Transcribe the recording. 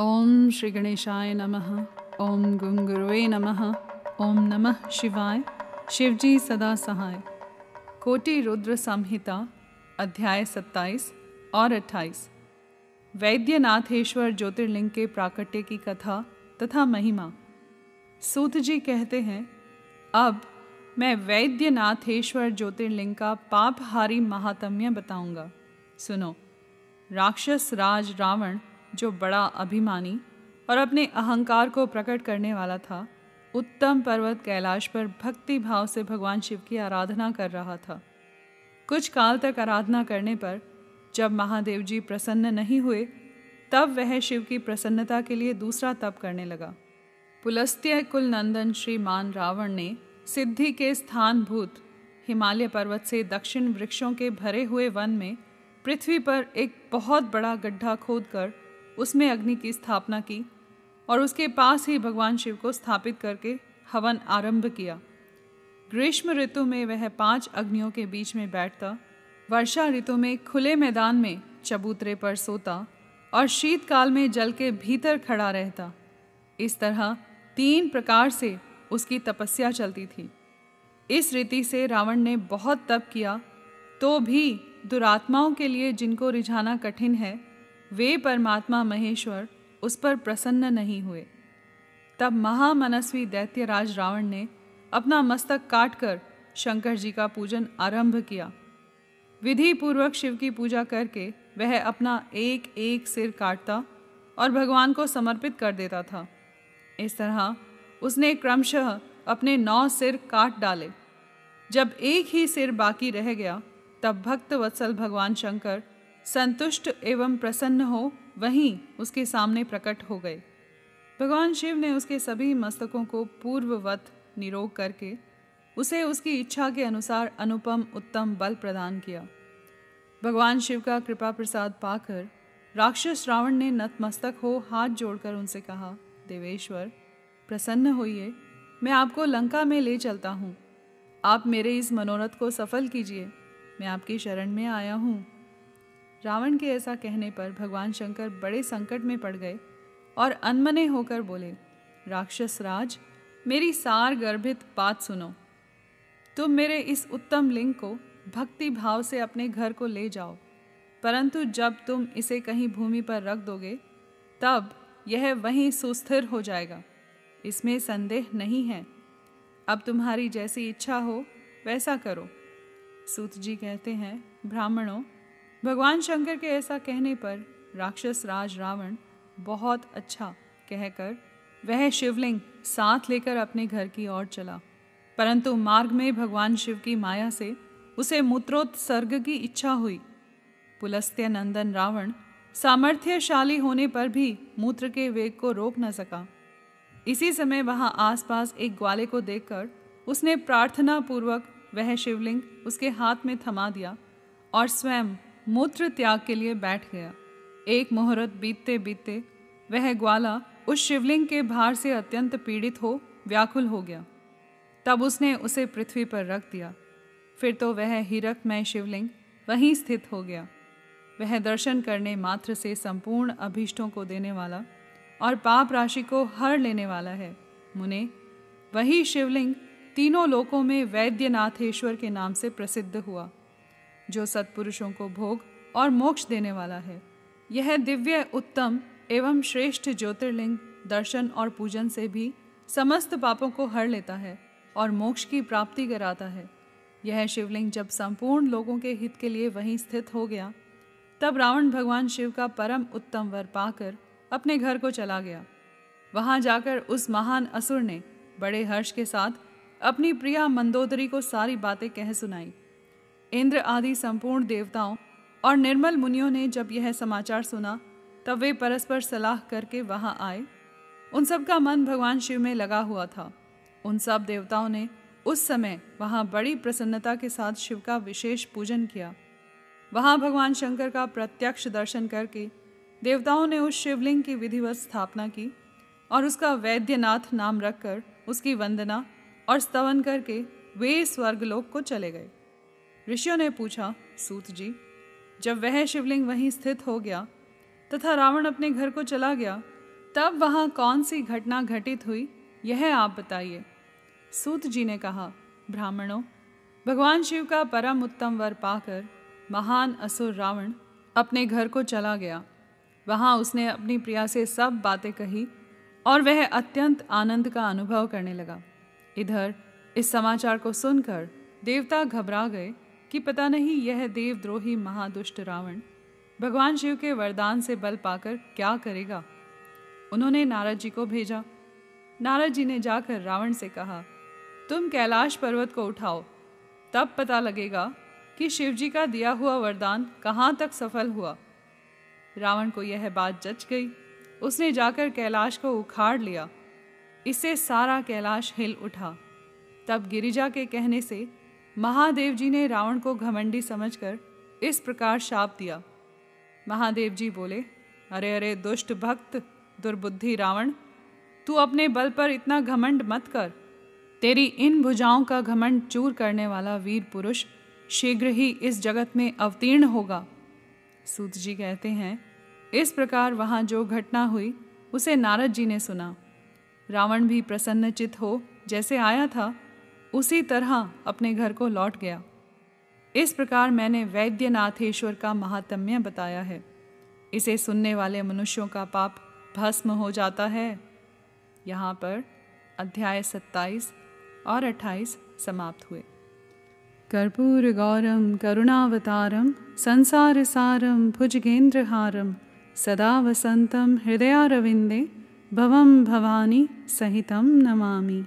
ओम श्री गणेशाय नमः, ओम गुंगुरुवे नमः, ओम नमः शिवाय, शिवजी सदा सहाय। कोटि रुद्र संहिता, अध्याय 27 और 28 वैद्यनाथेश्वर ज्योतिर्लिंग के प्राकट्य की कथा तथा महिमा। सूत जी कहते हैं, अब मैं वैद्यनाथेश्वर ज्योतिर्लिंग का पापहारी महात्म्य बताऊँगा। सुनो, राक्षस राज रावण जो बड़ा अभिमानी और अपने अहंकार को प्रकट करने वाला था, उत्तम पर्वत कैलाश पर भक्ति भाव से भगवान शिव की आराधना कर रहा था। कुछ काल तक आराधना करने पर जब महादेव जी प्रसन्न नहीं हुए, तब वह शिव की प्रसन्नता के लिए दूसरा तप करने लगा। पुलस्त्य कुल नंदन श्रीमान रावण ने सिद्धि के स्थान भूत हिमालय पर्वत से दक्षिण वृक्षों के भरे हुए वन में पृथ्वी पर एक बहुत बड़ा गड्ढा खोदकर उसमें अग्नि की स्थापना की और उसके पास ही भगवान शिव को स्थापित करके हवन आरंभ किया। ग्रीष्म ऋतु में वह पाँच अग्नियों के बीच में बैठता, वर्षा ऋतु में खुले मैदान में चबूतरे पर सोता और शीतकाल में जल के भीतर खड़ा रहता। इस तरह तीन प्रकार से उसकी तपस्या चलती थी। इस रीति से रावण ने बहुत तप किया तो भी दुरात्माओं के लिए जिनको रिझाना कठिन है वे परमात्मा महेश्वर उस पर प्रसन्न नहीं हुए। तब महामनस्वी दैत्यराज रावण ने अपना मस्तक काटकर शंकर जी का पूजन आरंभ किया। विधि पूर्वक शिव की पूजा करके वह अपना एक एक सिर काटता और भगवान को समर्पित कर देता था। इस तरह उसने क्रमशः अपने नौ सिर काट डाले। जब एक ही सिर बाकी रह गया, तब भक्त वत्सल भगवान शंकर संतुष्ट एवं प्रसन्न हो, वहीं उसके सामने प्रकट हो गए। भगवान शिव ने उसके सभी मस्तकों को पूर्ववत निरोग करके उसे उसकी इच्छा के अनुसार अनुपम उत्तम बल प्रदान किया। भगवान शिव का कृपा प्रसाद पाकर राक्षस रावण ने नतमस्तक हो हाथ जोड़कर उनसे कहा, देवेश्वर, प्रसन्न होइए, मैं आपको लंका में ले चलता हूँ। आप मेरे इस मनोरथ को सफल कीजिए। मैं आपकी शरण में आया हूँ। रावण के ऐसा कहने पर भगवान शंकर बड़े संकट में पड़ गए और अनमने होकर बोले, राक्षस राज, मेरी सार गर्भित बात सुनो। तुम मेरे इस उत्तम लिंग को भक्ति भाव से अपने घर को ले जाओ। परंतु जब तुम इसे कहीं भूमि पर रख दोगे, तब यह वहीं सुस्थिर हो जाएगा। इसमें संदेह नहीं है। अब तुम्हारी जैसी इच्छा हो, वैसा करो। सूत जी कहते हैं, ब्राह्मणों भगवान शंकर के ऐसा कहने पर राक्षस राज रावण बहुत अच्छा कहकर वह शिवलिंग साथ लेकर अपने घर की ओर चला। परंतु मार्ग में भगवान शिव की माया से उसे मूत्रोत्सर्ग की इच्छा हुई। पुलस्त्य नंदन रावण सामर्थ्यशाली होने पर भी मूत्र के वेग को रोक न सका। इसी समय वहाँ आसपास एक ग्वाले को देखकर उसने प्रार्थना पूर्वक वह शिवलिंग उसके हाथ में थमा दिया और स्वयं मूत्र त्याग के लिए बैठ गया। एक मुहूर्त बीतते बीतते वह ग्वाला उस शिवलिंग के भार से अत्यंत पीड़ित हो, व्याकुल हो गया। तब उसने उसे पृथ्वी पर रख दिया। फिर तो वह हीरकमय शिवलिंग वहीं स्थित हो गया। वह दर्शन करने मात्र से संपूर्ण अभीष्टों को देने वाला और पाप राशि को हर लेने वाला है। मुने, वही शिवलिंग तीनों लोकों में वैद्यनाथेश्वर के नाम से प्रसिद्ध हुआ। जो सत्पुरुषों को भोग और मोक्ष देने वाला है। यह दिव्य, उत्तम एवं श्रेष्ठ ज्योतिर्लिंग दर्शन और पूजन से भी समस्त पापों को हर लेता है और मोक्ष की प्राप्ति कराता है। यह शिवलिंग जब संपूर्ण लोगों के हित के लिए वहीं स्थित हो गया, तब रावण भगवान शिव का परम उत्तम वर पाकर अपने घर को चला गया। वहाँ जाकर उस महान असुर ने बड़े हर्ष के साथ अपनी प्रिया मंदोदरी को सारी बातें कह सुनाई। इंद्र आदि संपूर्ण देवताओं और निर्मल मुनियों ने जब यह समाचार सुना, तब वे परस्पर सलाह करके वहाँ आए। उन सब का मन भगवान शिव में लगा हुआ था। उन सब देवताओं ने उस समय वहाँ बड़ी प्रसन्नता के साथ शिव का विशेष पूजन किया। वहाँ भगवान शंकर का प्रत्यक्ष दर्शन करके देवताओं ने उस शिवलिंग की विधिवत स्थापना की और उसका वैद्यनाथ नाम रखकर उसकी वंदना और स्तवन करके वे स्वर्गलोक को चले गए। ऋषियों ने पूछा, सूत जी, जब वह शिवलिंग वहीं स्थित हो गया तथा रावण अपने घर को चला गया, तब वहाँ कौन सी घटना घटित हुई, यह आप बताइए? सूत जी ने कहा, ब्राह्मणों, भगवान शिव का परम उत्तम वर पाकर महान असुर रावण अपने घर को चला गया। वहाँ उसने अपनी प्रिया से सब बातें कही और वह अत्यंत आनंद का अनुभव करने लगा। इधर, इस समाचार को सुनकर देवता घबरा गए कि पता नहीं यह देवद्रोही महादुष्ट रावण भगवान शिव के वरदान से बल पाकर क्या करेगा। उन्होंने नारद जी को भेजा। नारद जी ने जाकर रावण से कहा, तुम कैलाश पर्वत को उठाओ। तब पता लगेगा कि शिवजी का दिया हुआ वरदान कहाँ तक सफल हुआ। रावण को यह बात जच गई। उसने जाकर कैलाश को उखाड़ लिया। इससे सारा कैलाश हिल उठा। तब गिरिजा के कहने से महादेव जी ने रावण को घमंडी समझकर इस प्रकार शाप दिया। महादेव जी बोले, अरे अरे, दुष्ट भक्त, दुर्बुद्धि रावण, तू अपने बल पर इतना घमंड मत कर। तेरी इन भुजाओं का घमंड चूर करने वाला वीर पुरुष शीघ्र ही इस जगत में अवतीर्ण होगा। सूत जी कहते हैं, इस प्रकार वहाँ जो घटना हुई, उसे नारद जी ने सुना। रावण भी प्रसन्नचित हो जैसे आया था उसी तरह अपने घर को लौट गया। इस प्रकार मैंने वैद्यनाथेश्वर का महात्म्य बताया है। इसे सुनने वाले मनुष्यों का पाप भस्म हो जाता है। यहाँ पर अध्याय सत्ताईस और अट्ठाईस समाप्त हुए। कर्पूर गौरम, करुणावतारम संसार सारम भुजगेंद्रहारम, सदा वसंतम, हृदयारविंदे, भवम भवानी सहितं नमामि।